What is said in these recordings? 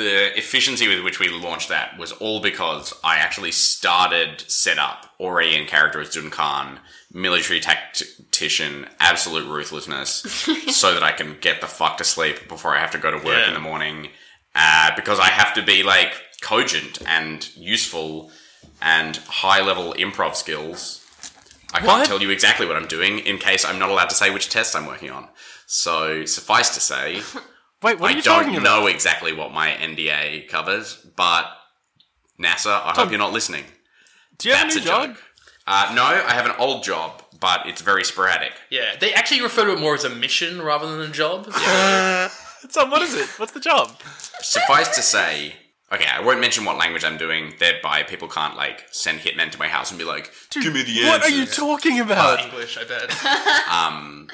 the efficiency with which we launched that was all because I actually started set up already in character as Duncan, military tactician, absolute ruthlessness, so that I can get the fuck to sleep before I have to go to work Yeah. in the morning. Uh, because I have to be like cogent and useful and high level improv skills. I can't What? tell you exactly what I'm doing in case I'm not allowed to say which test I'm working on. So suffice to say, Wait, what are you doing? I don't know exactly what my NDA covers, but NASA, I hope you're not listening. Do you have That's a a new job? joke. Uh, no, I have an old job, but it's very sporadic. Yeah, they actually refer to it more as a mission rather than a job. So what is it? What's the job? Suffice to say, okay, I won't mention what language I'm doing, thereby people can't like send hitmen to my house and be like, "Give me the What are you talking about? English, I bet. um,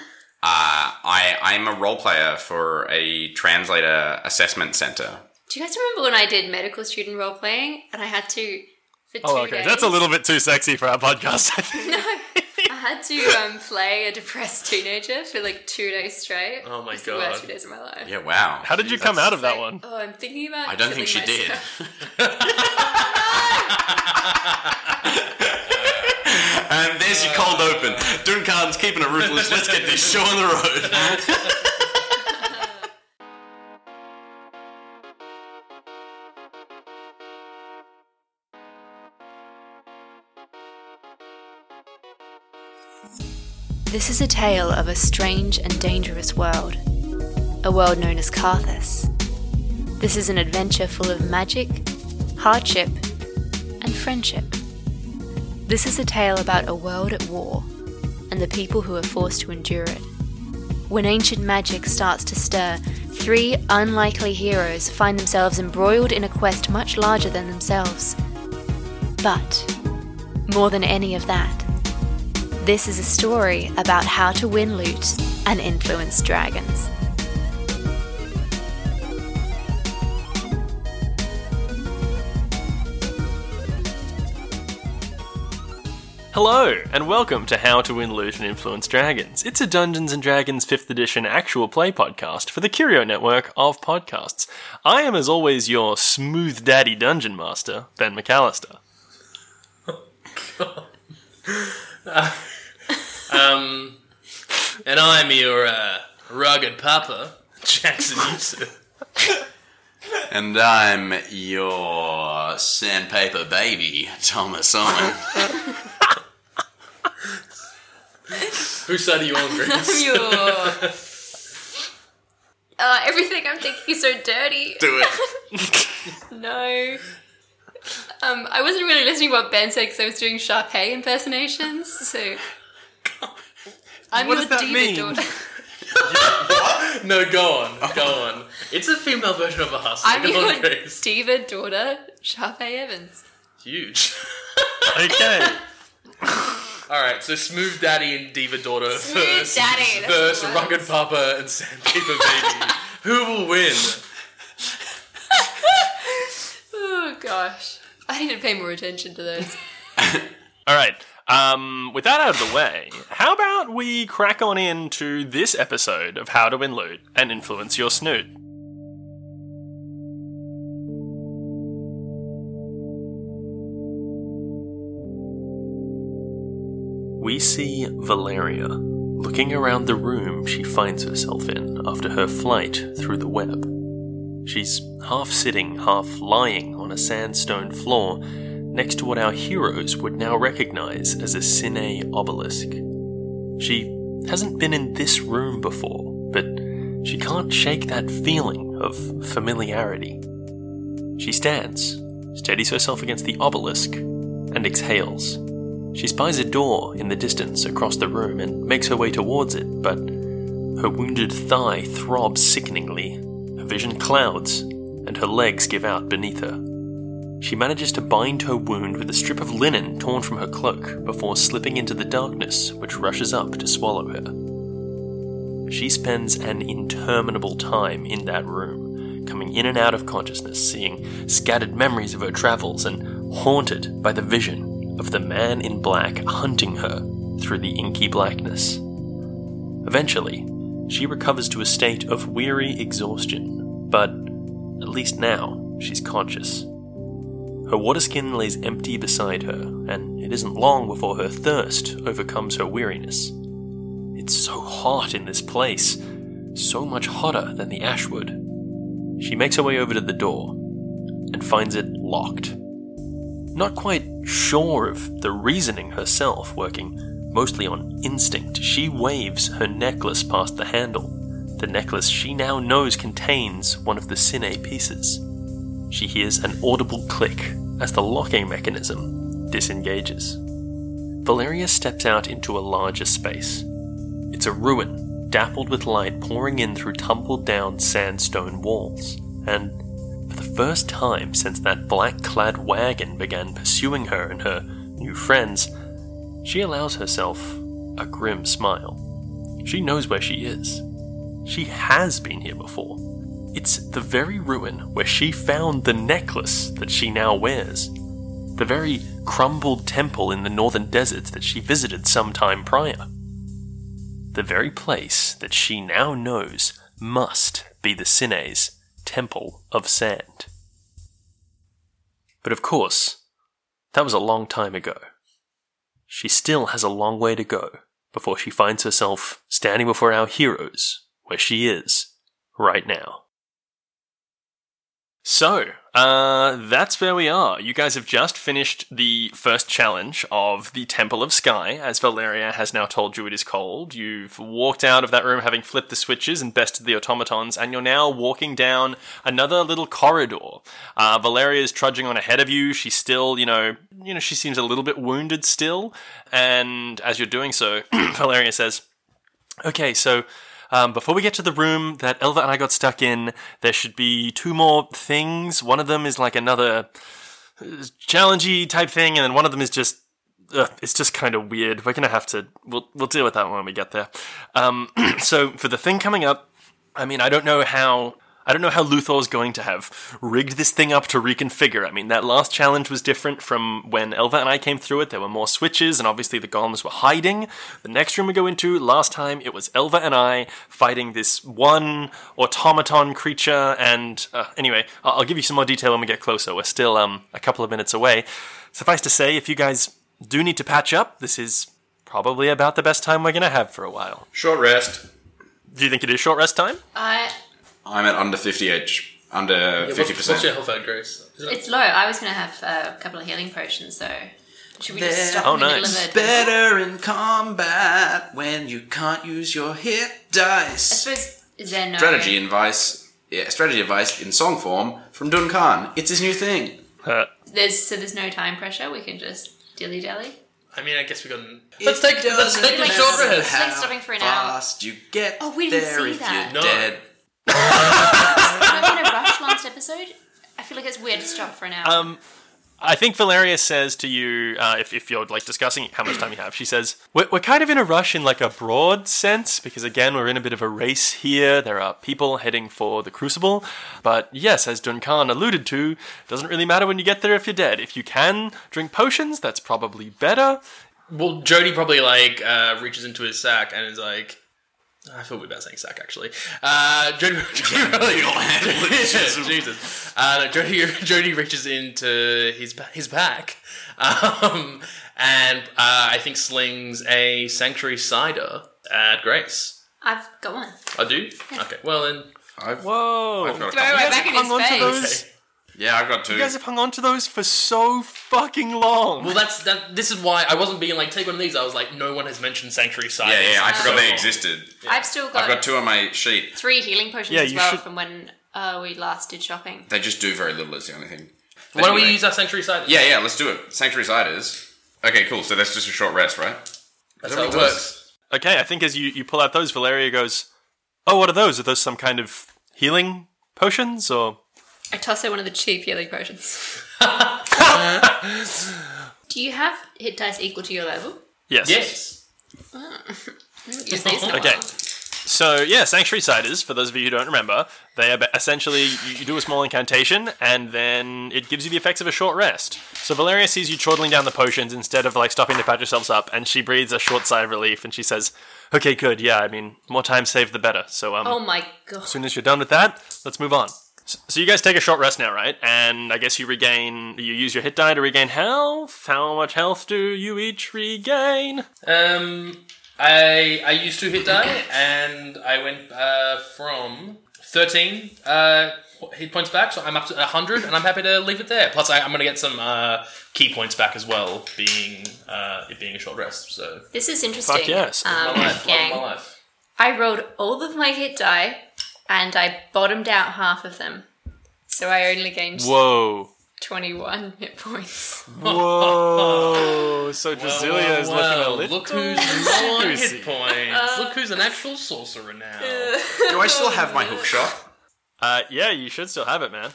uh, I I'm a role player for a translator assessment center. Do you guys remember when I did medical student role playing and I had to for two Oh, okay. days? That's a little bit too sexy for our podcast. I think. No, I had to um, play a depressed teenager for like two days straight. Oh my god, the worst God. two days of my life. Yeah, wow. How did you come out of that one? Oh, I'm thinking about. I don't think she killing did. and there's your cold open. Duncan's keeping it ruthless. Let's get this show on the road. This is a tale of a strange and dangerous world, a world known as Carthus. This is an adventure full of magic, hardship, and friendship. This is a tale about a world at war and the people who are forced to endure it. When ancient magic starts to stir, three unlikely heroes find themselves embroiled in a quest much larger than themselves. But, more than any of that, this is a story about how to win loot and influence dragons. Hello, and welcome to How to Win Loot and Influence Dragons. It's a Dungeons and Dragons 5th edition actual play podcast for the Curio network of podcasts. I am, as always, your smooth daddy dungeon master, Ben McAllister. Um, and I'm your uh, rugged papa, Jackson Yusuf. and I'm your sandpaper baby, Thomas Owen. Whose side are you on, Grace? Pure. Uh, everything I'm thinking is so dirty. Do it. No. Um, I wasn't really listening to what Ben said because I was doing Sharpay impersonations. So I'm What your does that diva mean? daughter. No, go on, go on. It's a female version of a husky. I'm Go on, your Grace. diva daughter, Sharpay Evans. Huge. Okay. All right, so smooth daddy and diva daughter Smooth first. daddy, that's versus the rugged words. papa and sandpaper baby. Who will win? Oh gosh. I need to pay more attention to those. All right. Um, with that out of the way, how about we crack on into this episode of How to Win Loot and Influence Your Snoot? See Valeria looking around the room she finds herself in after her flight through the web. She's half sitting, half lying on a sandstone floor next to what our heroes would now recognize as a Cine obelisk. She hasn't been in this room before, but she can't shake that feeling of familiarity. She stands, steadies herself against the obelisk, and exhales. She spies a door in the distance across the room and makes her way towards it, but her wounded thigh throbs sickeningly, her vision clouds, and her legs give out beneath her. She manages to bind her wound with a strip of linen torn from her cloak before slipping into the darkness which rushes up to swallow her. She spends an interminable time in that room, coming in and out of consciousness, seeing scattered memories of her travels and haunted by the vision of the man in black hunting her through the inky blackness. Eventually, she recovers to a state of weary exhaustion, but at least now, she's conscious. Her water skin lays empty beside her, and it isn't long before her thirst overcomes her weariness. It's so hot in this place, so much hotter than the ashwood. She makes her way over to the door and finds it locked. Not quite sure of the reasoning herself, working mostly on instinct, she waves her necklace past the handle. The necklace she now knows contains one of the Cine pieces. She hears an audible click as the locking mechanism disengages. Valeria steps out into a larger space. It's a ruin, dappled with light pouring in through tumbled down sandstone walls, and for the first time since that black clad wagon began pursuing her and her new friends, she allows herself a grim smile. She knows where she is. She has been here before. It's the very ruin where she found the necklace that she now wears. The very crumbled temple in the northern deserts that she visited some time prior. The very place that she now knows must be the Cine's Temple of Sand. But of course, that was a long time ago. She still has a long way to go before she finds herself standing before our heroes where she is right now. So, uh, that's where we are. You guys have just finished the first challenge of the Temple of Sky, as Valeria has now told you it is called. You've walked out of that room having flipped the switches and bested the automatons, and you're now walking down another little corridor. Uh, Valeria is trudging on ahead of you. She's still, you know, you know, she seems a little bit wounded still, and as you're doing so, Valeria says, "Okay, so." Um, before we get to the room that Elva and I got stuck in, there should be two more things. One of them is like another uh, challengey type thing, and then one of them is just. Uh, it's just kind of weird. We're gonna have to. We'll we'll deal with that when we get there. Um, so for the thing coming up, I mean, I don't know how. I don't know how Luthor's going to have rigged this thing up to reconfigure. I mean, that last challenge was different from when Elva and I came through it. There were more switches, and obviously the golems were hiding. The next room we go into, last time, it was Elva and I fighting this one automaton creature. And uh, anyway, I'll, I'll give you some more detail when we get closer. We're still um, a couple of minutes away. Suffice to say, if you guys do need to patch up, this is probably about the best time we're going to have for a while. Short rest. Do you think it is short rest time? I I'm at under 50 H. Under Yeah, fifty what's, what's your health at, Grace? Is it- it's low. I was gonna have uh, a couple of healing potions, so should we just stop Oh, in the middle nice. of a Better in combat when you can't use your hit dice. I dice. suppose is there no Strategy advice. Yeah, strategy advice in song form from Duncan. It's his new thing. Uh, There's so there's no time pressure. We can just dilly dally. I mean, I guess we got. Let's take let's take a matter short how rest. Like stopping for an hour. fast you get Oh, we didn't there see if that. you're No. dead. When I'm in a rush last episode, I feel like it's weird to stop for an hour. Um, I think Valeria says to you, uh, if, if you're like discussing how much time you have, she says, we're, we're kind of in a rush in like a broad sense, because again, we're in a bit of a race here. There are people heading for the Crucible. But yes, as Duncan alluded to, doesn't really matter when you get there if you're dead. If you can drink potions, that's probably better. Well, Jody probably like uh, reaches into his sack and is like. I feel weird about saying sack actually. Uh, Jody, Jody probably, Jesus. Uh, no, Jody, Jody reaches into his his back, um, and uh, I think slings a sanctuary cider at Grace. I've got one. I do. Okay. Well then, I've, Whoa. I've got a Throw couple. it guys back in his hung on to face. Those- Yeah, I've got two. You guys have hung on to those for so fucking long. well that's that. This is why I wasn't being like take one of these. I was like, no one has mentioned sanctuary cider. yeah, yeah, I So forgot they long. existed. I've still got, I've got two on my sheet. three healing potions Yeah, as you well should- from when uh, we last did shopping. They just do very little. Is the only thing. Why don't we Anyway. use our sanctuary cider? Yeah, yeah. Let's do it. Sanctuary ciders. Okay, cool. So that's just a short rest, right? that's how it what it works. Okay, I think as you, you pull out those, Valeria goes, Oh, what are those? Are those some kind of healing potions? Or. I toss her one of the cheap healing potions. Do you have hit dice equal to your level? Yes. Yes. Use these in a Okay. while. So, yeah, Sanctuary Ciders, for those of you who don't remember, they are ba- essentially you, you do a small incantation and then it gives you the effects of a short rest. So, Valeria sees you chortling down the potions instead of like stopping to pat yourselves up, and she breathes a short sigh of relief and she says, Okay, good, yeah, I mean, more time saved the better. So, um, Oh my god. as soon as you're done with that, let's move on. So you guys take a short rest now, right? And I guess you regain. You use your hit die to regain health. How much health do you each regain? Um, I I used to hit die, and I went uh, from thirteen uh, hit points back, so I'm up to hundred, and I'm happy to leave it there. Plus, I, I'm going to get some uh, ki points back as well, being uh, it being a short rest. So This is interesting. Fuck yes. my Um, life, gang. my life. I rolled all of my hit die, and I bottomed out half of them. So I only gained Whoa. 21 hit points. Whoa. So Drasilia is Well, looking a well, little. Look who's low on hit points. look who's an actual sorcerer now. Do I still have my hook shot? Uh, yeah, you should still have it, man.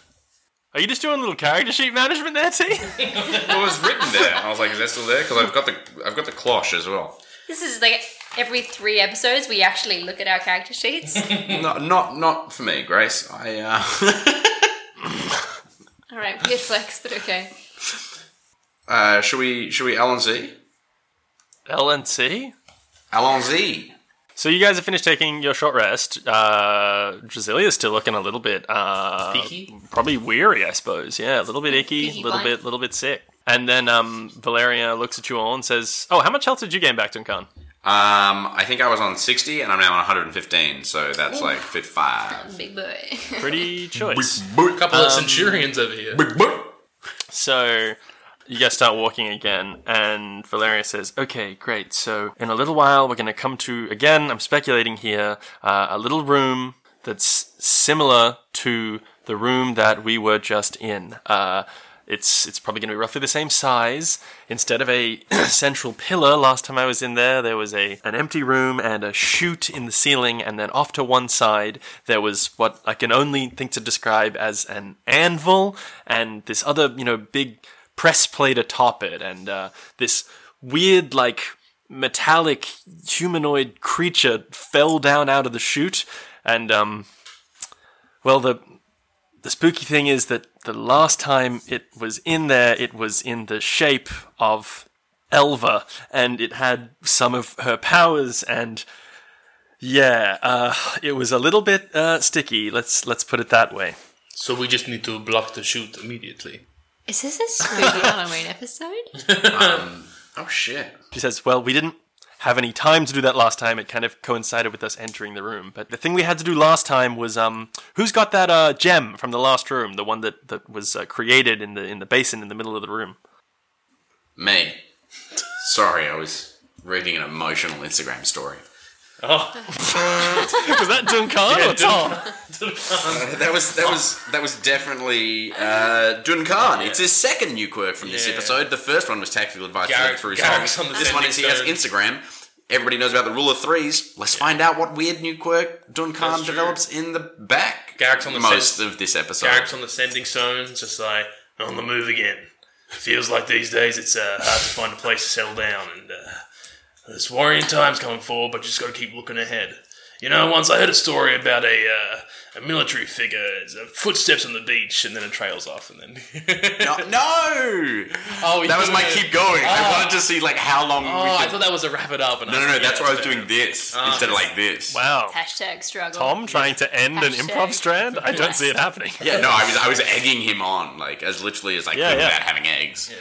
Are you just doing a little character sheet management there, T? It was written there. I was like, is that still there? Because I've got the I've got the cloche as well. This is like every three episodes we actually look at our character sheets. Not not not for me, Grace. I uh, all right, weird flex, but okay. uh should we should we L and Z? LNC? Allons-y. So you guys have finished taking your short rest. Uh, Drasilia's still looking a little bit, uh, Peaky? probably weary, I suppose. Yeah, a little bit icky, a little blind. bit, little bit sick. And then um, Valeria looks at you all and says, "Oh, how much health did you gain back, Duncan?" Um, I think I was on 60 and I'm now on 115, so that's like fit five. Big boy. Pretty choice. A couple of centurions over here. So you guys start walking again, and Valeria says, "Okay, great. So in a little while, we're going to come to again. I'm speculating here. Uh, a little room that's similar to the room that we were just in. Uh, it's it's probably going to be roughly the same size. Instead of a central pillar, last time I was in there, there was a an empty room and a chute in the ceiling, and then off to one side there was what I can only think to describe as an anvil, and this other you know big press plate atop it, and uh, this weird like metallic humanoid creature fell down out of the chute, and um, well the the spooky thing is that the last time it was in there, it was in the shape of Elva, and it had some of her powers, and yeah, uh, it was a little bit uh, sticky. Let's let's put it that way. So we just need to block the chute immediately. Is this a spooky Halloween episode? Oh shit. She says, "Well, we didn't have any time to do that last time. It kind of coincided with us entering the room. But the thing we had to do last time was, um, who's got that uh, gem from the last room? The one that that was uh, created in the in the basin in the middle of the room." Me. Sorry, I was reading an emotional Instagram story. Oh, Was that Duncan or Tom? Uh, that was that was that was definitely uh, Duncan. It's his second new quirk from this Yeah. episode. The first one was tactical advice Garrick- through Garrick's songs. on the This one is he has Instagram. Everybody knows about the rule of threes. Let's find out what weird new quirk Duncan develops in the back. Garrick's on the most send- of this episode. Garrick's on the sending stone, just like on the move again. Feels like these days it's uh, hard to find a place to settle down, and uh, there's worrying times coming forward, but you just got to keep looking ahead. You know, once I heard a story about a uh, a military figure, it's, uh, footsteps on the beach, and then it trails off, and then No, no! oh, that was my keep going. I Oh. wanted to see like how long Oh, we I thought that was a wrap it up. And no, I no, no. like, That's why I was fair. doing this Ah, instead of like this. Wow. Hashtag struggle. Tom trying to end an improv strand? I don't see it happening. Yeah, no, I was I was egging him on like as literally as I Yeah, could yeah. without having eggs.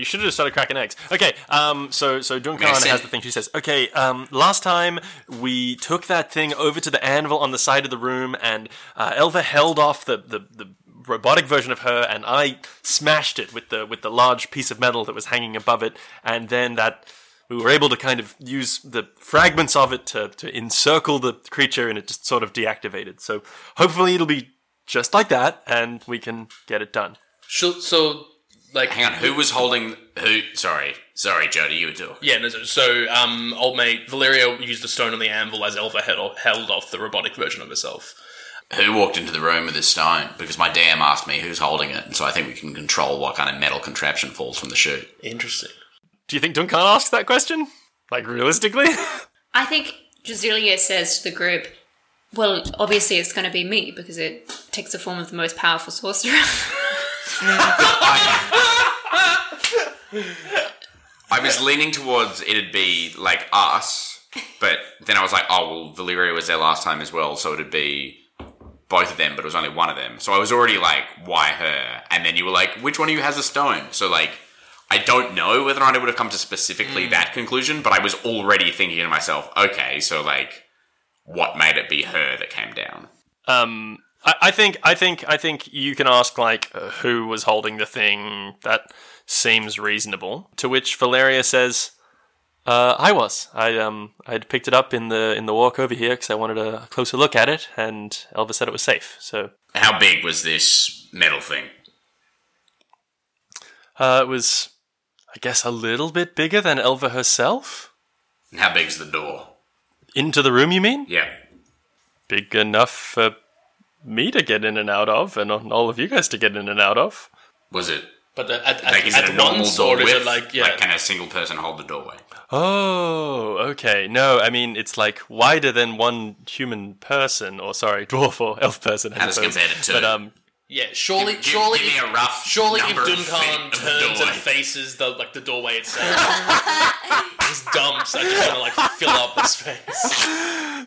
You should have just started cracking eggs. Okay, um, so so Duncan Makes has the thing. She says, "Okay, um, last time we took that thing over to the anvil on the side of the room, and uh, Elva held off the, the the robotic version of her, and I smashed it with the with the large piece of metal that was hanging above it, and then that." We were able to kind of use the fragments of it to, to encircle the creature, and it just sort of deactivated. So hopefully it'll be just like that, and we can get it done. So, so like, Hang on, who was holding who? Sorry, sorry, Jody, you were talking. Yeah, no, so- so um, old mate Valeria used the stone on the anvil as Elva held, held off the robotic version of herself. Who walked into the room with this stone? Because my DM asked me who's holding it, and so I think we can control what kind of metal contraption falls from the chute. Interesting. Do you think Duncan asked that question? Like realistically? I think Drasilia says to the group, well, obviously it's going to be me because it takes the form of the most powerful sorcerer. I was leaning towards it'd be like us, but then I was like, oh well, Valeria was there last time as well, so it'd be both of them, but it was only one of them. So I was already like, why her? And then you were like, which one of you has a stone? So like, I don't know whether or not I would have come to specifically that conclusion, but I was already thinking to myself, okay, so like, what made it be her that came down? Um, I, I think, I think, I think you can ask like uh, who was holding the thing. That seems reasonable. To which Valeria says, uh, "I was. I um, I'd picked it up in the in the walk over here because I wanted a closer look at it, and Elva said it was safe. So How big was this metal thing? uh, it was, I guess, a little bit bigger than Elva herself. And how big's the door? Into the room, you mean? Yeah. Big enough for me to get in and out of, and all of you guys to get in and out of." Was it But at, at, like is at it a normal door or is width? it like yeah? can a single person hold the doorway? Oh, okay. No, I mean it's like wider than one human person, or sorry, dwarf or elf person. I How does it suppose. compare to two? But um, yeah, surely, Give- surely, give me if, a rough surely if Duncan feet of the turns and faces the like the doorway itself, his dumps are just gonna like fill up the space.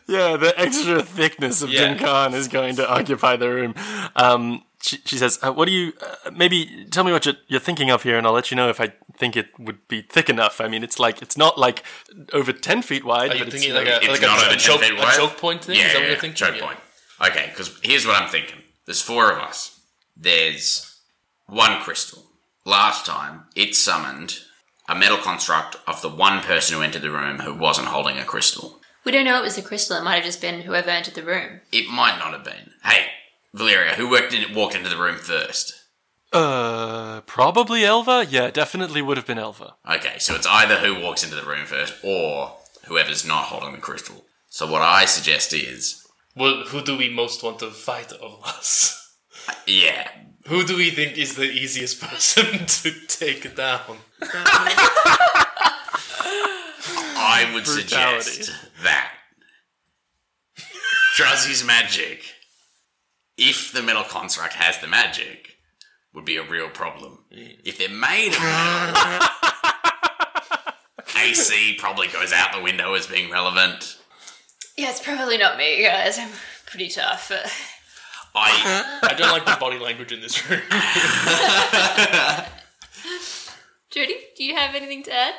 yeah, the extra thickness of Yeah. Duncan is going to occupy the room. Um, she, she says, uh, "What do you? Uh, maybe tell me what you're, you're thinking of here, and I'll let you know if I think it would be thick enough. I mean, it's like it's not like over ten feet wide. Are you but thinking it's, like a It's like not a, over a 10 choke, feet a wide? choke point thing? Yeah, Is that yeah, what you're thinking? choke Yeah. point. Okay, because here's what I'm thinking. There's four of us. There's one crystal. Last time, it summoned a metal construct of the one person who entered the room who wasn't holding a crystal. We don't know it was a crystal. It might have just been whoever entered the room. It might not have been. Hey, Valeria, who worked in, walked into the room first? Uh, probably Elva. Yeah, definitely would have been Elva. Okay, so it's either who walks into the room first or whoever's not holding the crystal. So what I suggest is, Well, who do we most want to fight of us? yeah, Who do we think is the easiest person to take down? I would Brutality. suggest that Druzzy's magic, if the metal construct has the magic, would be a real problem. If they're made of metal, AC probably goes out the window as being relevant. Yeah, it's probably not me, guys. I'm pretty tough. But... I I don't like the body language in this room. Judy, do you have anything to add?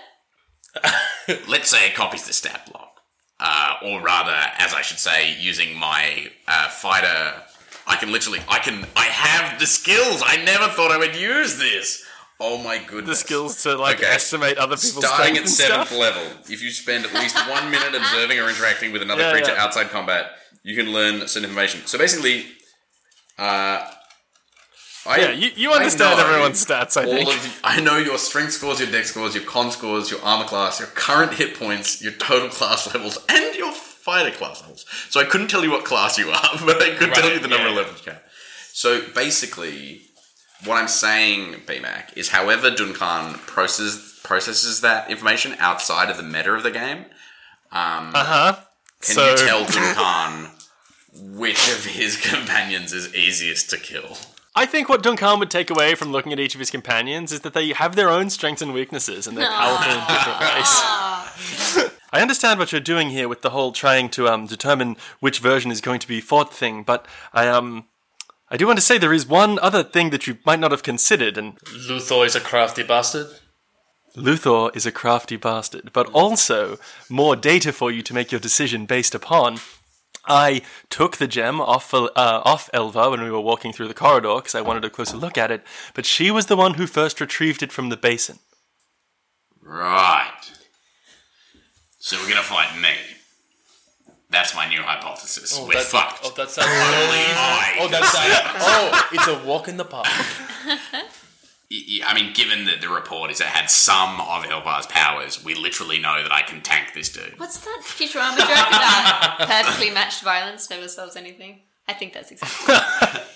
let's say it copies the stat block, uh, or rather, as I should say, using my uh, fighter. I can literally, I can, I have the skills. I never thought I would use this. Oh my goodness! The skills to like Okay. estimate other people's Starting strength at and seventh stuff. level, if you spend at least one minute observing or interacting with another Yeah, creature yeah. outside combat, you can learn certain information. So basically, uh, I, Yeah, you, you understand everyone's stats. I all think. of I know your strength scores, your dex scores, your con scores, your armor class, your current hit points, your total class levels, and your fighter class levels. So I couldn't tell you what class you are, but I could tell you the number yeah. of levels you have. So basically, what I'm saying, BMAC, is however Duncan processes processes that information outside of the meta of the game, Uh huh. can So- you tell Duncan which of his companions is easiest to kill? I think what Duncan would take away from looking at each of his companions is that they have their own strengths and weaknesses, and they're powerful in different ways. I understand what you're doing here with the whole trying to um, determine which version is going to be fought thing, but I um, I do want to say there is one other thing that you might not have considered, and Luthor is a crafty bastard. Luthor is a crafty bastard, but also more data for you to make your decision based upon. I took the gem off uh, off Elva when we were walking through the corridor because I wanted a closer look at it, but she was the one who first retrieved it from the basin. Right. So we're gonna fight me. That's my new hypothesis. we're that's, fucked. Oh, that sounds. Only I. oh, that's oh, it's a walk in the park. I- I mean, given that the report is it had some of Elva's powers, we literally know that I can tank this dude. What's that Futurama joke about perfectly matched violence never solves anything? I think that's exactly.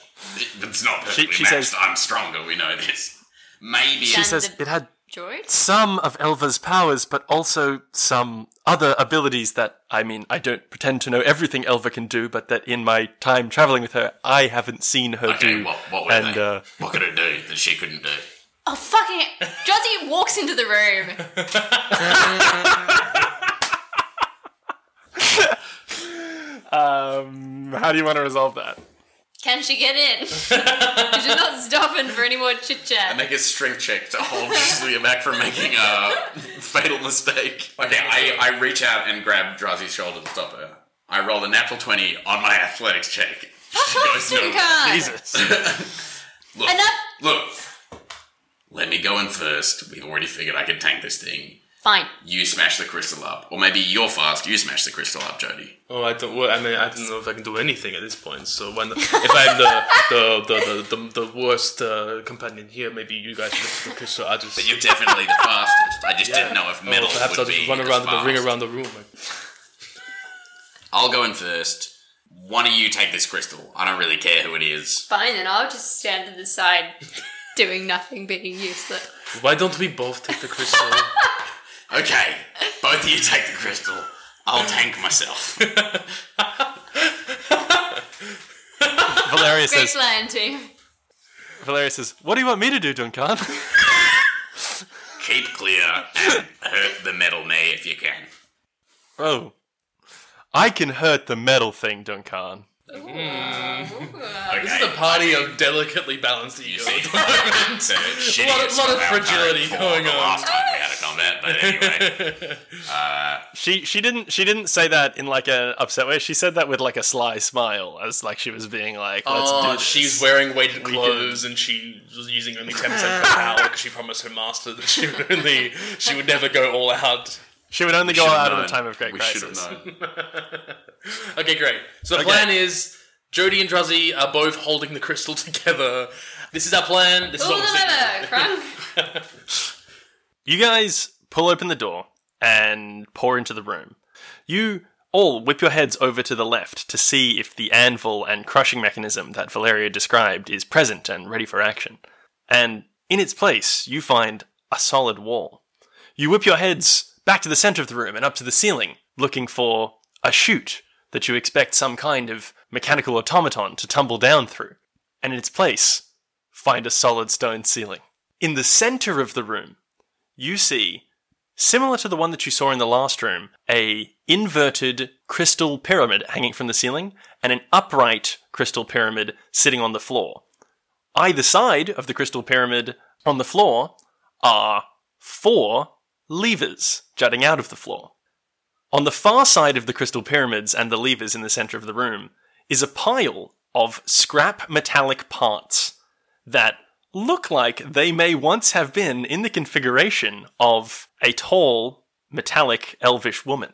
It's not perfectly she matched. says- I'm stronger. We know this. Maybe. She says it had Droid? some of Elva's powers, but also some other abilities that, I mean, I don't pretend to know everything Elva can do, but that in my time traveling with her, I haven't seen her okay. do. What, what and, they? uh, what could it do that she couldn't do? Oh, fucking. Jozzy walks into the room. um, how do you want to resolve that? Can she get in? She's not stopping for any more chit I chat. make a strength check to hold Julia back from making a fatal mistake. Okay, I, I reach out and grab Drazi's shoulder to stop her. I roll a natural 20 on my athletics check. She goes, no. Jesus. Look, Enough! Look. Let me go in first. We've already figured I could tank this thing. Fine. You smash the crystal up. Or maybe you're fast, you smash the crystal up, Jody. Oh, I don't. Well, I mean, I don't know if I can do anything at this point. So when if I'm the the the the, the, the worst uh, companion here, maybe you guys should because so I just. But you're definitely the fastest. I just didn't know if metal. Oh, metal perhaps would I'll just be run around the ring around the room. I'll go in first. One of you take this crystal. I don't really care who it is. Fine, then I'll just stand to the side, doing nothing, being useless. Why don't we both take the crystal? Okay, both of you take the crystal. I'll tank myself. Valeria Great says, plan, team. Valeria says, What do you want me to do, Duncan? Keep clear and hurt the metal me if you can. Oh. I can hurt the metal thing, Duncan. Mm. this is a party of delicately balanced You egos. see, it's a lot of- lot of fragility going on. Last time we had a combat, but anyway, uh, She she didn't she didn't say that in like an upset way. She said that with like a sly smile, as like she was being like, "Let's oh, do Oh, this." she's wearing weighted clothes and she was using only ten percent of her power because she promised her master that she would only she would never go all out. She would only go out known. at a time of great we crisis. should have known. Okay, great. So the Okay. plan is Jody and Druzzy are both holding the crystal together. This is our plan. This is Pull what the we're lever, sticking You guys pull open the door and pour into the room. You all whip your heads over to the left to see if the anvil and crushing mechanism that Valeria described is present and ready for action. And in its place, you find a solid wall. You whip your heads back to the center of the room and up to the ceiling, looking for a chute that you expect some kind of mechanical automaton to tumble down through. And in its place, find a solid stone ceiling. In the center of the room, you see, similar to the one that you saw in the last room, a inverted crystal pyramid hanging from the ceiling and an upright crystal pyramid sitting on the floor. Either side of the crystal pyramid on the floor are four levers jutting out of the floor. On the far side of the crystal pyramids and the levers in the center of the room is a pile of scrap metallic parts that look like they may once have been in the configuration of a tall, metallic, elvish woman.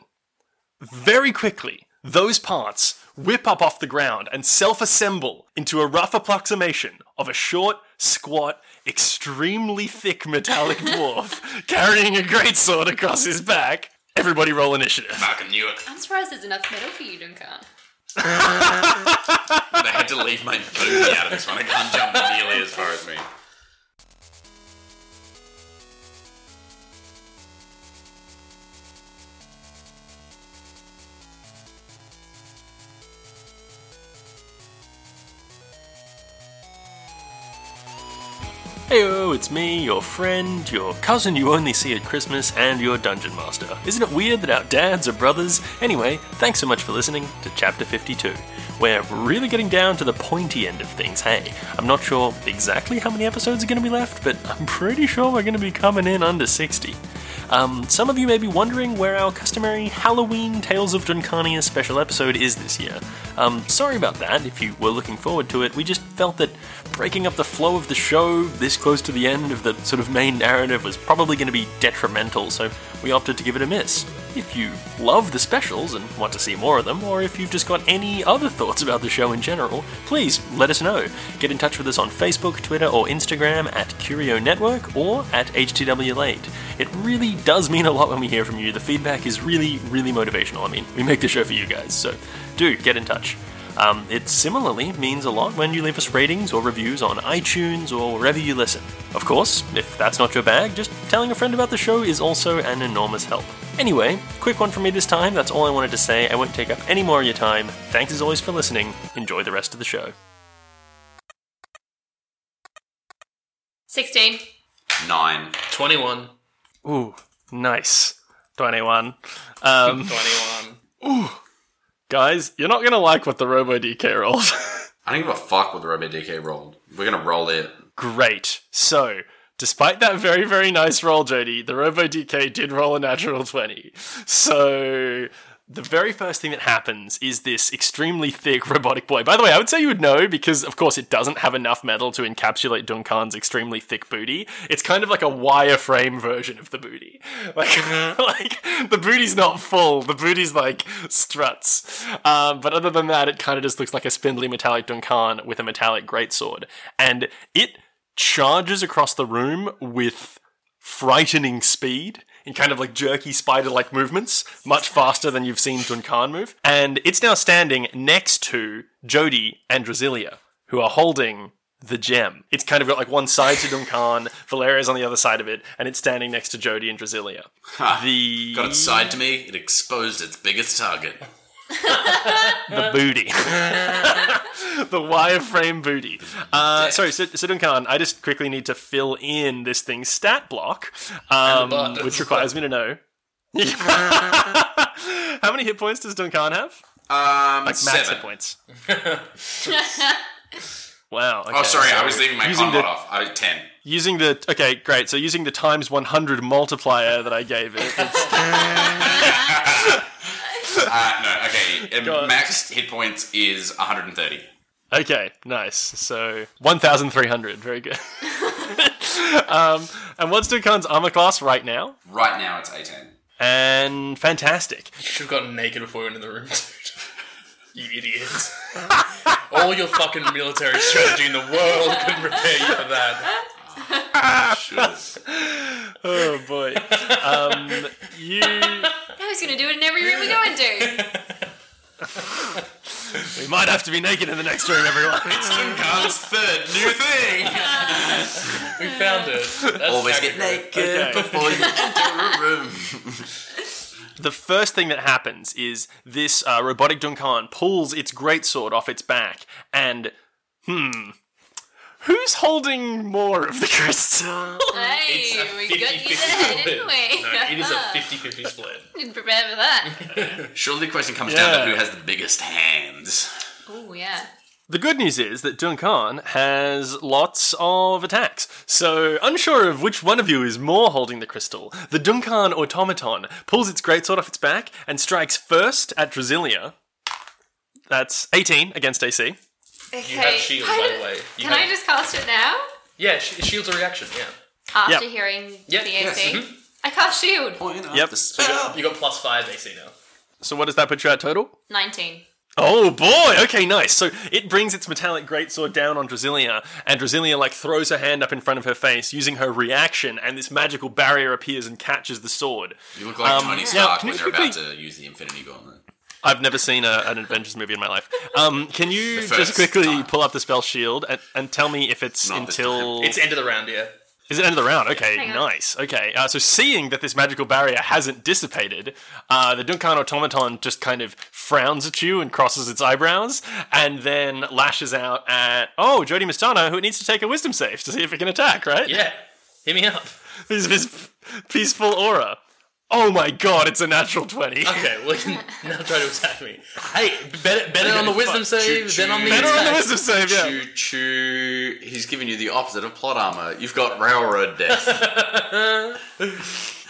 Very quickly, those parts whip up off the ground and self assemble into a rough approximation of a short, squat, extremely thick metallic dwarf carrying a great sword across his back. Everybody roll initiative. Fucking knew it. I'm surprised there's enough metal for you, Duncan. They had to leave my booty out of this one. I can't jump nearly as far as me. Heyo, it's me, your friend, your cousin you only see at Christmas, and your dungeon master. Isn't it weird that our dads are brothers? Anyway, thanks so much for listening to Chapter 52. We're really getting down to the pointy end of things, hey. I'm not sure exactly how many episodes are going to be left, but I'm pretty sure we're going to be coming in under 60. Um, some of you may be wondering where our customary Halloween Tales of Duncania special episode is this year. Um, sorry about that, if you were looking forward to it. We just felt that breaking up the flow of the show this close to the end of the sort of main narrative was probably going to be detrimental, so we opted to give it a miss. If you love the specials and want to see more of them, or if you've just got any other thoughts about the show in general, please let us know. Get in touch with us on Facebook, Twitter, or Instagram at Curio Network or at HTW Late. It really does mean a lot when we hear from you. The feedback is really, really motivational. I mean, we make the show for you guys, so do get in touch. Um, it similarly means a lot when you leave us ratings or reviews on iTunes or wherever you listen. Of course, if that's not your bag, just telling a friend about the show is also an enormous help. Anyway, quick one from me this time. That's all I wanted to say. I won't take up any more of your time. Thanks as always for listening. Enjoy the rest of the show. 16. Nine. 21. Ooh, nice. 21. Um, 21. Guys, you're not gonna like what the Robo DK rolled. I don't give a fuck what the Robo DK rolled. We're gonna roll it. Great. So, despite that very, very nice roll, Jody, the Robo DK did roll a natural 20. So, the very first thing that happens is this extremely thick robotic boy. By the way, I would say you would know because, of course, it doesn't have enough metal to encapsulate Duncan's extremely thick booty. It's kind of like a wireframe version of the booty. Like, like the booty's not full. The booty's like struts. Um, but other than that, it kind of just looks like a spindly metallic Duncan with a metallic greatsword, and it charges across the room with frightening speed in kind of like jerky spider like movements, much faster than you've seen Duncan move. And it's now standing next to Jody and Drasilia, who are holding the gem. It's kind of got like one side to Duncan, Valeria's on the other side of it, and it's standing next to Jody and Drasilia. The Got its side to me. It exposed its biggest target. the booty. the wireframe booty. Uh, sorry, so, so Duncan, I just quickly need to fill in this thing's stat block, um, which requires me to know. How many hit points does Duncan have? Um, Like max seven. hit points. wow. Oh, sorry, so I was leaving my using the- off. I was ten. Using the okay, great. So using the times one hundred multiplier that I gave it, it's Uh, no, okay. Um, max hit points is 130. Okay, nice. So 1,300. Very good. um, and what's Duncan's armor class right now? Right now, it's 18. And fantastic. You should have gotten naked before we went in the room, dude. You idiot. All your fucking military strategy in the world couldn't prepare you for that. Should. Oh boy. Um, you. I was gonna do it in every room we go into. We might have to be naked in the next room, everyone. Duncan's third new thing. We found it. That's Always get naked Okay. before you enter a room. the first thing that happens is this uh, robotic Duncan pulls its greatsword off its back, and hmm. Who's holding more of the crystal? Uh, hey, It's a we 50 got you 50 there, split. didn't we? No, it is a 50 50 split. Didn't prepare for that. Surely the question comes down to who has the biggest hands. Oh yeah. The good news is that Duncan has lots of attacks. So, unsure of which one of you is more holding the crystal, the Duncan automaton pulls its greatsword off its back and strikes first at Drasilia. That's 18 against AC. Okay. You have shield, by the way. You Can have- I just cast it now? Yeah, sh- shield's a reaction, yeah. After Yep. hearing Yeah, the yes, AC? mhm. I cast shield. Oh, you know, Yep. the You got, you got plus 5 AC now. So, what does that put you at total? 19. Oh boy! Okay, nice. So it brings its metallic greatsword down on Drasilia, and Drasilia like throws her hand up in front of her face, using her reaction, and this magical barrier appears and catches the sword. You look like Um, Tony now, Stark can when you they're about quickly- to use the Infinity Gauntlet. I've never seen a, an Avengers movie in my life. Um, can you The just first quickly time. pull up the spell shield and, and tell me if it's Not this until It's end of the round, yeah. is it end of the round? Okay, Hang on. nice. Okay, uh, so seeing that this magical barrier hasn't dissipated, uh, the Duncan automaton just kind of frowns at you and crosses its eyebrows, and then lashes out at oh Jody Mistana, who needs to take a Wisdom save to see if it can attack. Right? Yeah. Hit me up. This this peaceful aura. Oh my god, it's a natural twenty. Okay, well, now try to attack me. Hey, better, better on the wisdom fuck. save Choo-choo. than on the Better on the attack. Wisdom save, yeah. Choo choo. He's giving you the opposite of plot armor. You've got railroad death.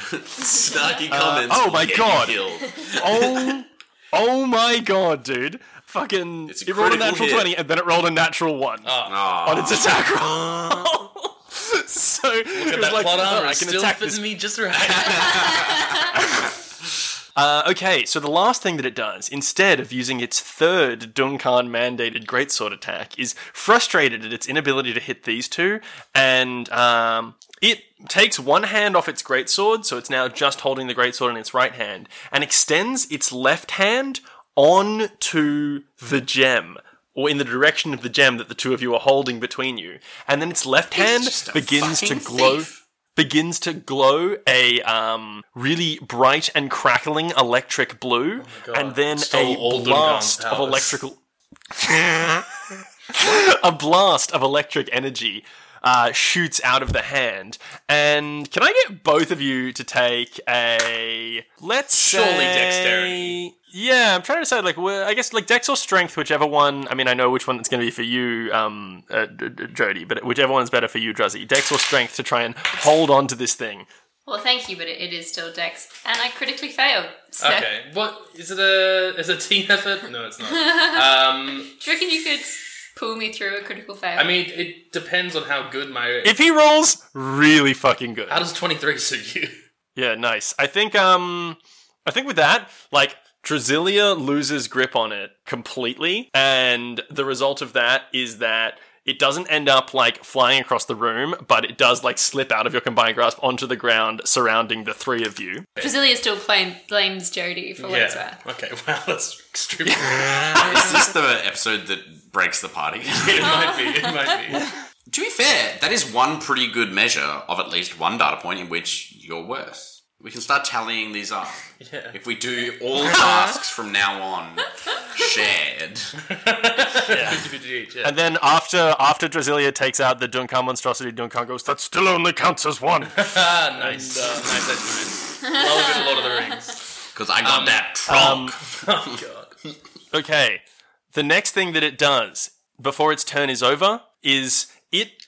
Snarky uh, comments. oh will my get God. Killed. oh, oh my god, dude. Fucking, It's a it rolled a critical natural hit. 20 and then it rolled a natural 1 Aw. on its ah. attack roll. Ah. so, Look at that like, plot oh, armor. I can still attack fits this. me just right. Uh, okay, so the last thing that it does, instead of using its third Duncan mandated greatsword attack, is frustrated at its inability to hit these two, and um, it takes one hand off its greatsword, so it's now just holding the greatsword in its right hand, and extends its left hand on to the gem. Or in the direction of the gem that the two of you are holding between you, and then its left hand begins to glow thief. begins to glow a um, really bright and crackling electric blue, and then Stole a blast of electrical. a blast of electric energy uh, shoots out of the hand. And can I get both of you to take a let's Surely say- dexterity. Yeah, I'm trying to decide like I guess like dex or strength, whichever one. I mean, I know which one it's going to be for you, um, uh, D- D- Jody, but whichever one's better for you, Druzzy. Dex or strength to try and hold on to this thing. Well, thank you, but it, it is still Dex, and I critically failed. So, Okay. What is it? A is it a team effort? No, it's not. um, do you reckon you could pull me through a critical fail? I mean, it depends on how good my. If he rolls really fucking good, how does twenty three suit you? Yeah, nice. I think um I think with that, like Drasilia loses grip on it completely, and the result of that is that it doesn't end up like flying across the room, but it does like slip out of your combined grasp onto the ground surrounding the three of you. Drasilia still blame, blames Jody for what it's worth. Okay. Wow, that's extremely. Is this the episode that breaks the party? it might be. It might be. to be fair, that is one pretty good measure of at least one data point in which you're worse. We can start tallying these up. Yeah. If we do all tasks from now on shared, yeah. And then after after Drasilia takes out the Duncan monstrosity, Duncan goes, "That still only counts as one." Ah, nice. nice. That's nice. Love a bit Lord of the Rings. because I got that um, trunk. Oh god. Okay. The next thing that it does before its turn is over is it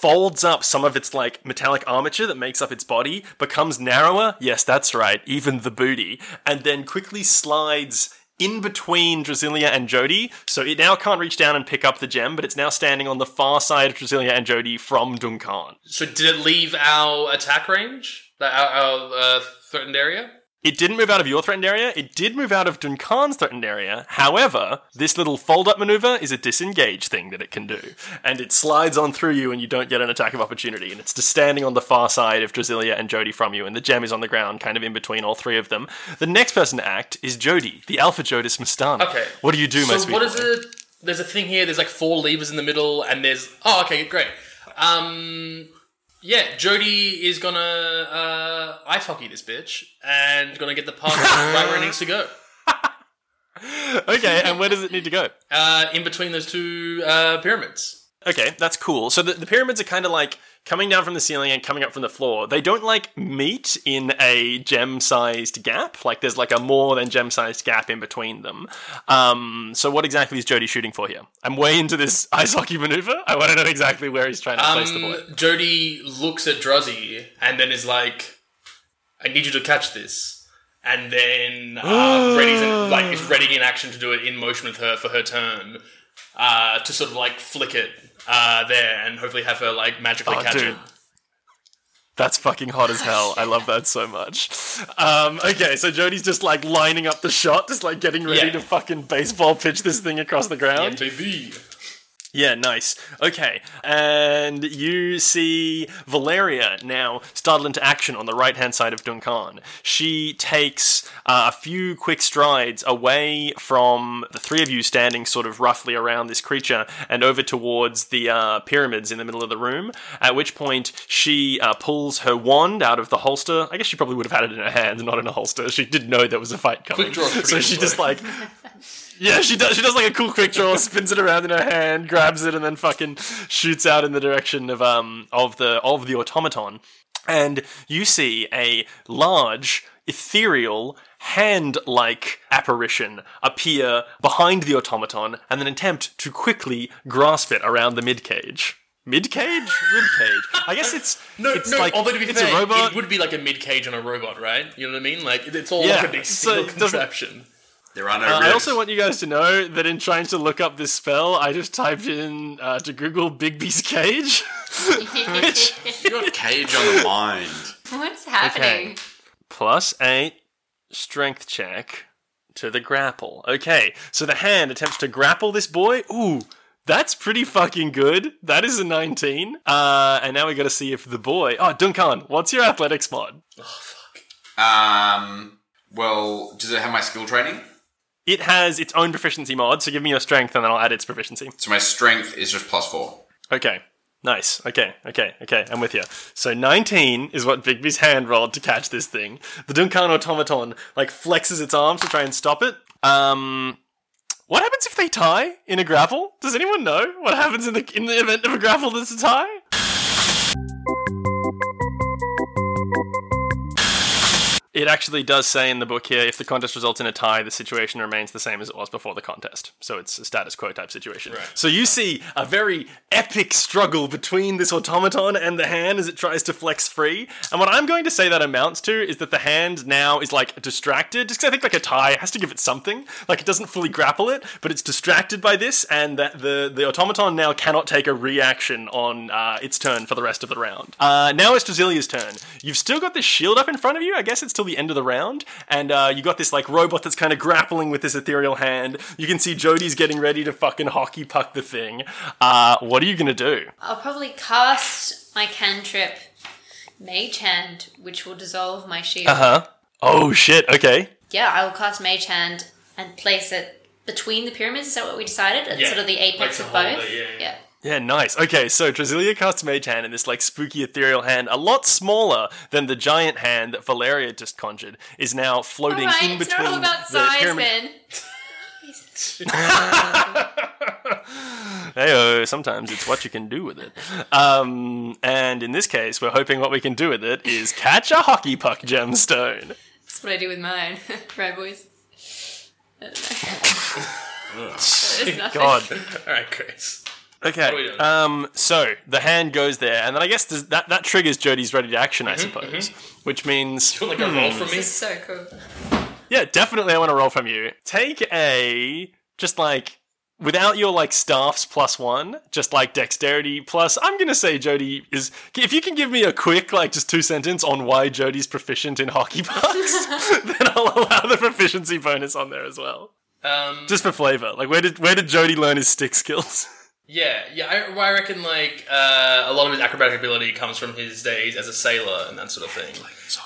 folds up some of its like metallic armature that makes up its body, becomes narrower. Yes, that's right, even the booty, and then quickly slides in between Drasilia and Jody. So it now can't reach down and pick up the gem, but it's now standing on the far side of Drasilia and Jody from Duncan. So did it leave our attack range? Our, our uh, threatened area? It didn't move out of your threatened area. It did move out of Duncan's threatened area. However, this little fold up maneuver is a disengage thing that it can do. And it slides on through you and you don't get an attack of opportunity. And it's just standing on the far side of Drasilia and Jody from you. And the gem is on the ground, kind of in between all three of them. The next person to act is Jody, the Alpha Jodis Mustana. Okay. What do you do, my So sweet what is it? There's a thing here. There's like four levers in the middle, and there's oh, okay, great. Um, yeah, Jody is gonna uh, ice hockey this bitch and gonna get the puck right where it needs to go. Okay, and where does it need to go? Uh, in between those two uh, pyramids. Okay, that's cool. So the, the pyramids are kind of like coming down from the ceiling and coming up from the floor. They don't like meet in a gem-sized gap. Like there's like a more than gem-sized gap in between them. Um, so what exactly is Jody shooting for here? I'm way into this ice hockey maneuver. I want to know exactly where he's trying to place the ball. Um, Jody looks at Druzzy and then is like, "I need you to catch this." And then uh, in, like is ready in action to do it in motion with her for her turn uh, to sort of like flick it uh, there and hopefully have her like magically Oh, catch dude. it. That's fucking hot as hell. I love that so much. Um, okay, so Jody's just like lining up the shot, just like getting ready Yeah. to fucking baseball pitch this thing across the ground. baby. Yeah, nice. Okay, and you see Valeria now startle into action on the right hand side of Duncan. She takes uh, a few quick strides away from the three of you standing sort of roughly around this creature and over towards the uh, pyramids in the middle of the room. At which point she uh, pulls her wand out of the holster. I guess she probably would have had it in her hand, not in a holster. She didn't know there was a fight coming. So she just like yeah, she does. She does like a cool quick draw, spins it around in her hand, grabs it, and then fucking shoots out in the direction of um of the of the automaton. And you see a large, ethereal, hand-like apparition appear behind the automaton, and then attempt to quickly grasp it around the mid cage. Mid cage, rib cage. I guess it's No, It's no. like- although to be it's fair, a robot. it would be like a mid cage on a robot, right? You know what I mean? Like it's all Yeah, like a big so contraption. There are no Uh, I also want you guys to know that in trying to look up this spell, I just typed in uh, to Google Bigby's cage. Which You got cage on the mind. What's happening? plus eight strength check to the grapple. Okay, so the hand attempts to grapple this boy. Ooh, that's pretty fucking good. That is a 19. Uh, and now we got to see if the boy. Oh, Duncan, what's your athletics mod? Oh, fuck. Um. Well, does it have my skill training? It has its own proficiency mod, so give me your strength and then I'll add its proficiency. So my strength is just plus four. Okay. Nice. Okay. Okay. Okay. I'm with you. So 19 is what Bigby's hand rolled to catch this thing. The Duncan automaton like flexes its arms to try and stop it. Um, What happens if they tie in a grapple? Does anyone know what happens in the in the event of a grapple that's a tie? It actually does say in the book here if the contest results in a tie, the situation remains the same as it was before the contest. So it's a status quo type situation. So you see a very epic struggle between this automaton and the hand as it tries to flex free. And what I'm going to say that amounts to is that the hand now is like distracted. Just 'cause I think like a tie has to give it something. Like it doesn't fully grapple it, but it's distracted by this, and that the the automaton now cannot take a reaction on uh, its turn for the rest of the round. Uh, now it's Drasilia's turn. You've still got this shield up in front of you. I guess it's till the end of the round, and uh, you got this like robot that's kind of grappling with this ethereal hand. You can see Jody's getting ready to fucking hockey puck the thing. Uh, what are you gonna do? I'll probably cast my cantrip Mage Hand, which will dissolve my shield. Uh huh? Oh shit. Okay. Yeah, I will cast Mage Hand and place it between the pyramids. Is that what we decided? It's Yeah, sort of the apex like of to both. it, yeah, yeah. Yeah, nice. Okay, so Drasilia casts Mage Hand in this like spooky ethereal hand, a lot smaller than the giant hand that Valeria just conjured, is now floating Alright, in it's between not all about the size, pyramid. Ben. Heyo, sometimes it's what you can do with it. Um, and in this case, we're hoping what we can do with it is catch a hockey puck gemstone. That's what I do with mine. right, boys? I don't know. There's nothing. God. All right, Chris. Okay. are we doing? Um, so the hand goes there, and then I guess there's- that that triggers Jody's ready to action, Mm-hmm, I suppose, which means Do you want like a roll from me? This is so cool. Yeah, definitely. I want to roll from you. Take a just like without your like staffs plus one, just like dexterity plus. I'm gonna say Jody is. If you can give me a quick like just two sentence on why Jody's proficient in hockey pucks, then I'll allow the proficiency bonus on there as well, Um, just for flavor. Like where did where did Jody learn his stick skills? yeah, yeah. I, I reckon like uh, a lot of his acrobatic ability comes from his days as a sailor and that sort of thing.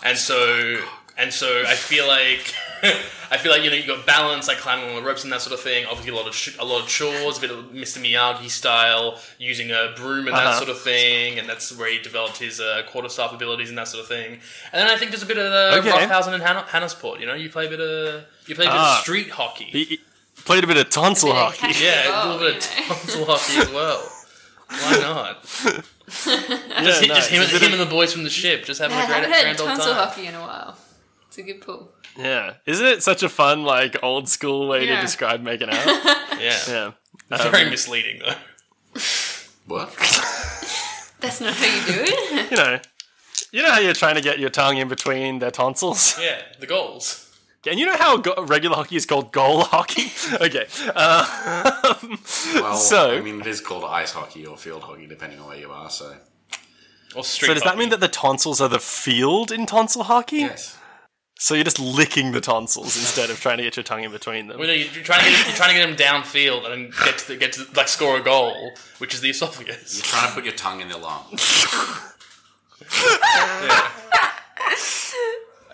And so, and so, I feel like I feel like you know you got balance, like climbing on the ropes and that sort of thing. Obviously, a lot of sh- a lot of chores, a bit of Mr. Miyagi style, using a broom and that Uh-huh. sort of thing. And that's where he developed his uh, quarterstaff abilities and that sort of thing. And then I think there's a bit of the Okay. roughhousing and Han- Hannasport. You know, you play a bit of you play a bit Ah. of street hockey. He, he played a bit of tonsil bit hockey. catch- Yeah, Oh, a little bit you of tonsil hockey as well. Why not? Yeah, Just, hit, nice. just him, A bit him of- and the boys from the ship, just having I a great haven't heard grand old tonsil time. hockey in a while. It's a good pull. yeah, isn't it such a fun like old school way to Yeah. describe making out? Yeah, yeah. very um, misleading though. What? That's not how you do it. you know, you know how you're trying to get your tongue in between their tonsils, Yeah, the goals. And you know how go- regular hockey is called goal hockey. okay, uh, Well, So- I mean, it is called ice hockey or field hockey, depending on where you are. So, Or street. so does that mean that the tonsils are the field in tonsil hockey? yes. So you're just licking the tonsils instead of trying to get your tongue in between them. Well, no, you're trying to get you're trying to get them downfield and get to the, get to the, like score a goal, which is the esophagus. You're trying to put your tongue in their lung.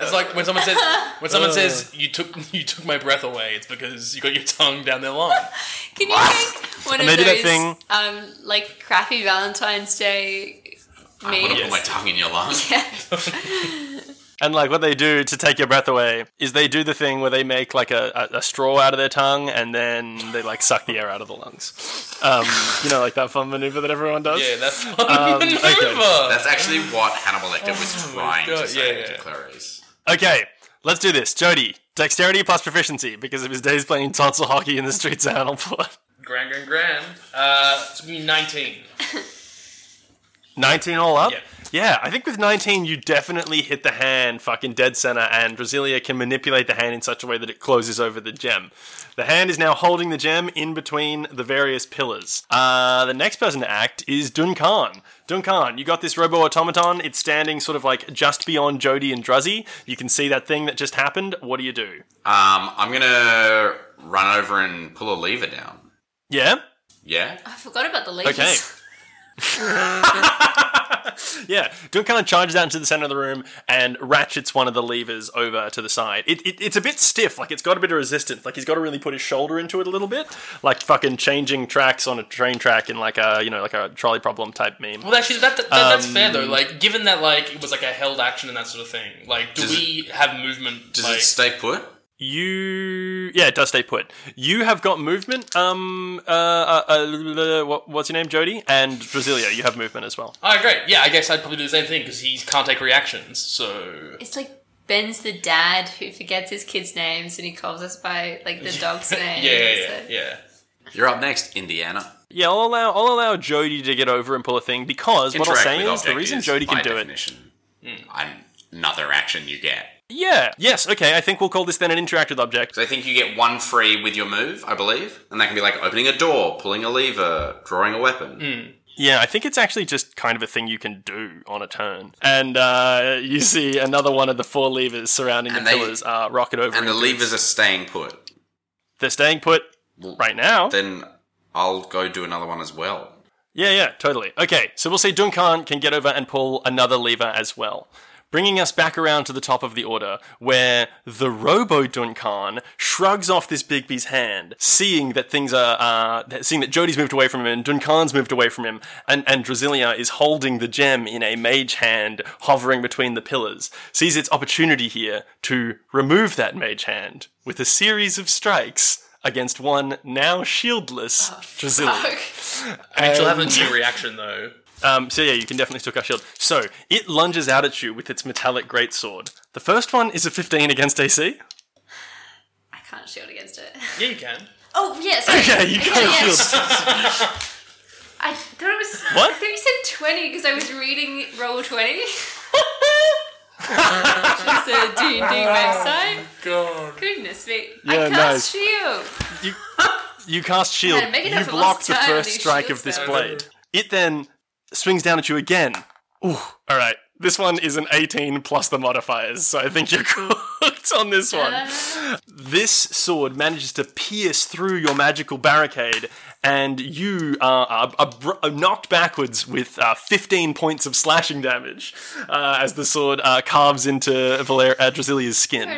It's like when someone says when someone says you took you took my breath away. It's because you got your tongue down their lung. Can you make one of they do that those thing- um like crappy Valentine's Day I want to memes? put my tongue in your lung. Yeah. And like what they do to take your breath away is they do the thing where they make like a, a, a straw out of their tongue and then they like suck the air out of the lungs. Um, you know, like that fun maneuver that everyone does. Yeah, that's fun Um, maneuver. okay. That's actually what Hannibal Lecter was trying God, to say yeah, to. Clarice. Okay, let's do this. Jody, dexterity plus proficiency because of his days playing tonsil hockey in the streets of Hannelport. grand, grand, grand. Uh, it's gonna be nineteen. 19 all up? Yeah. Yeah, I think with 19 you definitely hit the hand fucking dead center and Drasilia can manipulate the hand in such a way that it closes over the gem. The hand is now holding the gem in between the various pillars. Uh, the next person to act is Duncan. Duncan, you got this robo automaton. It's standing sort of like just beyond Jody and Druzzy. You can see that thing that just happened. What do you do? Um, I'm gonna run over and pull a lever down. Yeah? Yeah? I forgot about the levers. Okay. Yeah, Duncan charges out into the center of the room and ratchets one of the levers over to the side. It, it, it's a bit stiff, like it's got a bit of resistance. Like he's got to really put his shoulder into it a little bit, like fucking changing tracks on a train track in like a you know like a trolley problem type meme. Well, actually, that, that, that's Um, fair though. Like, given that like it was like a held action and that sort of thing. Like, do Does we have movement? Does like, it stay put? You yeah, it does stay put. You have got movement. Um, uh, uh, uh what, what's your name, Jody? And Drasilia, you have movement as well. Oh, great. Yeah, I guess I'd probably do the same thing because he can't take reactions. So It's like Ben's the dad who forgets his kids' names and he calls us by like the dog's name. yeah, yeah, yeah, So- yeah. You're up next, Indiana. Yeah, I'll allow I'll allow Jody to get over and pull a thing because what I'll Interact say with is the object reason is, Jody can by do it. definition, Another action you get. Yeah. Yes. Okay. I think we'll call this then an interactive object. So I think you get one free with your move, I believe, and that can be like opening a door, pulling a lever, drawing a weapon. Yeah, I think it's actually just kind of a thing you can do on a turn. And uh, you see another one of the four levers surrounding And the they- pillars uh, rocket over. And the into levers are staying put. They're staying put right now. Then I'll go do another one as well. Yeah, yeah, totally. Okay, so we'll say Duncan can get over and pull another lever as well. Bringing us back around to the top of the order, where the Robo Duncan shrugs off this Bigby's hand, seeing that things are, uh, seeing that Jody's moved away from him and Duncan's moved away from him, and, and Drasilia is holding the gem in a mage hand, hovering between the pillars, sees its opportunity here to remove that mage hand with a series of strikes against one now shieldless Drasilia. I mean, she'll have a new reaction though. Um, so yeah, you can definitely still cast shield. So it lunges out at you with its metallic greatsword. The first one is a 15 against AC. I can't shield against it. Yeah, you can. Oh, yes. Okay, you can't yes. shield. I thought it was. What? I thought you said 20 because I was reading Roll 20. Which is a D&D website. God. Goodness me. Yeah, I cast nice. shield. You, you cast shield. Yeah, you block the first strike of this blade. It then swings down at you again. Ooh, all right. This one is an 18 plus the modifiers, so I think you're cooked on this one. This sword manages to pierce through your magical barricade, and you are, are, are knocked backwards with uh, 15 points of slashing damage uh, as the sword uh, carves into Valer- uh, Drasilia's skin.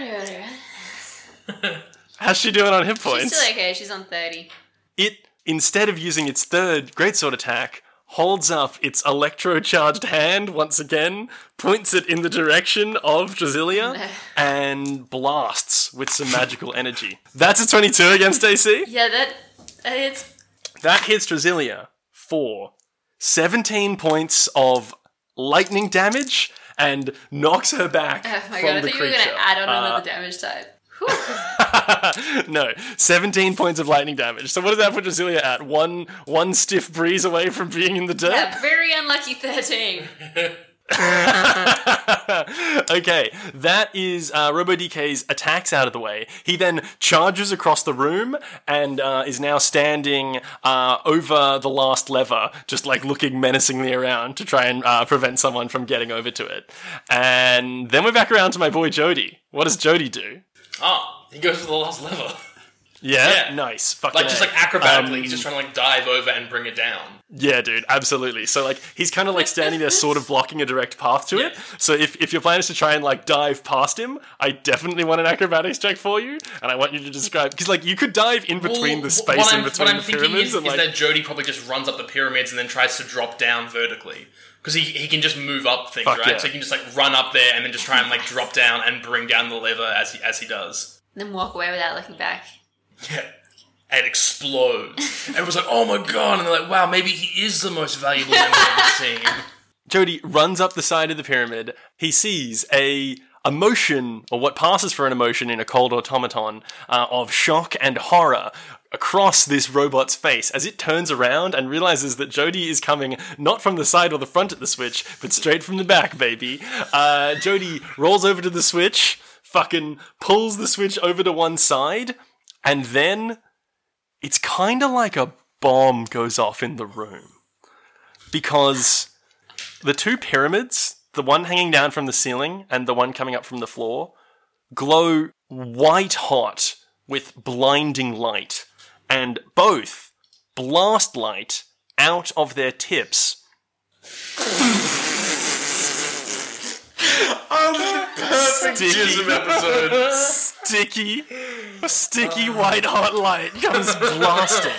How's she doing on hit points? She's still okay. She's on 30. it instead of using its third greatsword attack holds up its electro-charged hand once again points it in the direction of Drasilia and blasts with some magical energy that's a 22 against AC Yeah, that. hits. that hits Drasilia for 17 points of lightning damage and knocks her back Oh my god, I thought you were going to add on Uh, another damage type. No, 17 points of lightning damage. So what does that put Drasilia at? One one stiff breeze away from being in the dirt? yeah, very unlucky 13. okay, that is uh, RoboDK's attacks out of the way. He then charges across the room and uh, is now standing uh, over the last lever, just like looking menacingly around to try and uh, prevent someone from getting over to it. And then we're back around to my boy Jody. What does Jody do? Oh, he goes for the last lever. Yeah, Yeah. nice. Fucking Like just A. like acrobatically, Um, he's just trying to like dive over and bring it down. Yeah, dude, absolutely. So like he's kind of like standing there, sort of blocking a direct path to it. Yeah. So if, if your plan is to try and like dive past him, I definitely want an acrobatics check for you, and I want you to describe because like you could dive in between Well, the what space I'm, in between what I'm the thinking pyramids is, and is like that Jody probably just runs up the pyramids and then tries to drop down vertically. Because he, he can just move up things, Fuck right? yeah. So he can just like run up there and then just try and like drop down and bring down the lever as he as he does. then walk away without looking back. Yeah. And explodes. Everyone's like, oh my god, and they're like, wow, maybe he is the most valuable member of the team. Jody runs up the side of the pyramid. He sees a emotion, or what passes for an emotion in a cold automaton, uh, of shock and horror across this robot's face as it turns around and realizes that Jody is coming not from the side or the front at the switch, but straight from the back, baby. Uh, Jody rolls over to the switch, fucking pulls the switch over to one side, and then it's kind of like a bomb goes off in the room. Because the two pyramids, the one hanging down from the ceiling and the one coming up from the floor, glow white hot with blinding light, and both blast light out of their tips. Perfect Sticky, episode. sticky, sticky white hot light comes blasting.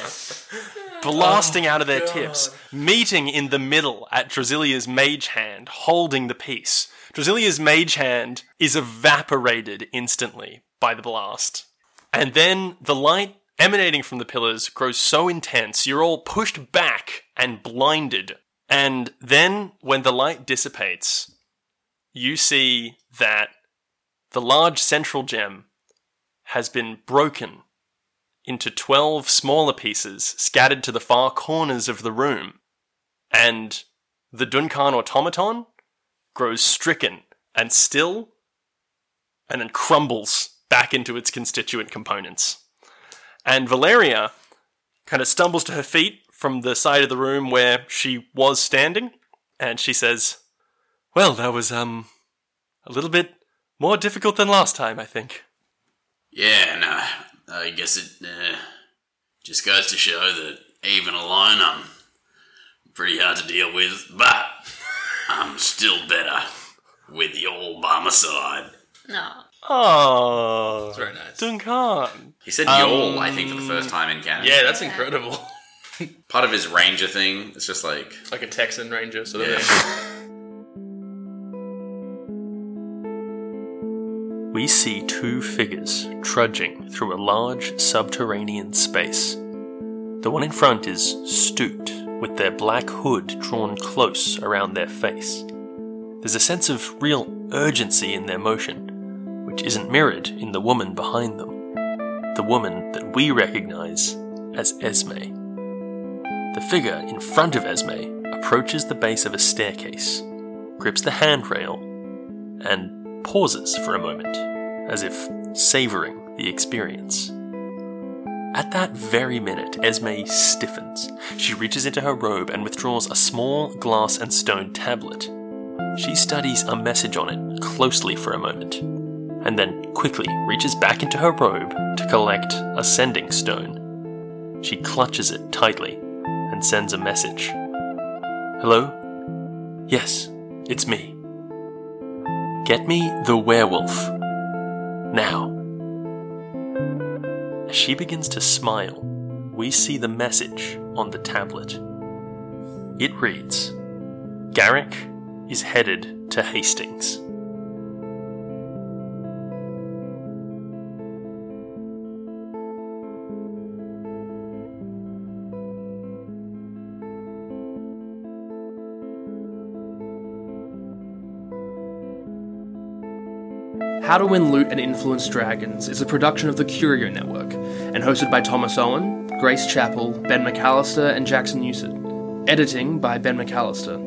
blasting out of their tips, meeting in the middle at Drasilia's mage hand, holding the piece. Drasilia's mage hand is evaporated instantly by the blast. And then the light emanating from the pillars grows so intense, you're all pushed back and blinded. And then, when the light dissipates, you see that the large central gem has been broken into 12 smaller pieces scattered to the far corners of the room. And the Duncan automaton grows stricken and still and then crumbles back into its constituent components. And Valeria kind of stumbles to her feet from the side of the room where she was standing and she says, "Well, that was um a little bit more difficult than last time, I think." Yeah, no, I guess it uh, just goes to show that even alone, I'm pretty hard to deal with, but I'm still better with you all by my side. No. Oh, It's very nice. Duncan. He said y'all, um, I think, for the first time in Canada. Yeah, that's incredible. Part of his ranger thing, it's just like, like a Texan Ranger sort of thing. We see two figures trudging through a large subterranean space. The one in front is stooped, with their black hood drawn close around their face. There's a sense of real urgency in their motion, which isn't mirrored in the woman behind them. The woman that we recognize as Esme. The figure in front of Esme approaches the base of a staircase, grips the handrail, and pauses for a moment, as if savoring the experience. At that very minute, Esme stiffens. She reaches into her robe and withdraws a small glass and stone tablet. She studies a message on it closely for a moment, and then quickly reaches back into her robe to collect a sending stone. She clutches it tightly and sends a message. Hello? Yes, it's me. Get me the werewolf. Now. As she begins to smile, we see the message on the tablet. It reads Garrick is headed to Hastings. How to Win Loot and Influence Dragons is a production of the Curio Network and hosted by Thomas Owen, Grace Chappell, Ben McAllister, and Jackson Newsett. Editing by Ben McAllister.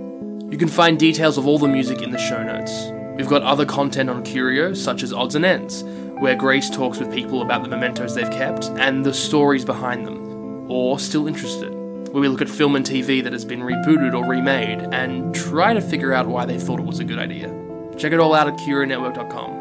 You can find details of all the music in the show notes. We've got other content on Curio, such as Odds and Ends, where Grace talks with people about the mementos they've kept and the stories behind them, or Still Interested, where we look at film and TV that has been rebooted or remade and try to figure out why they thought it was a good idea. Check it all out at CurioNetwork.com.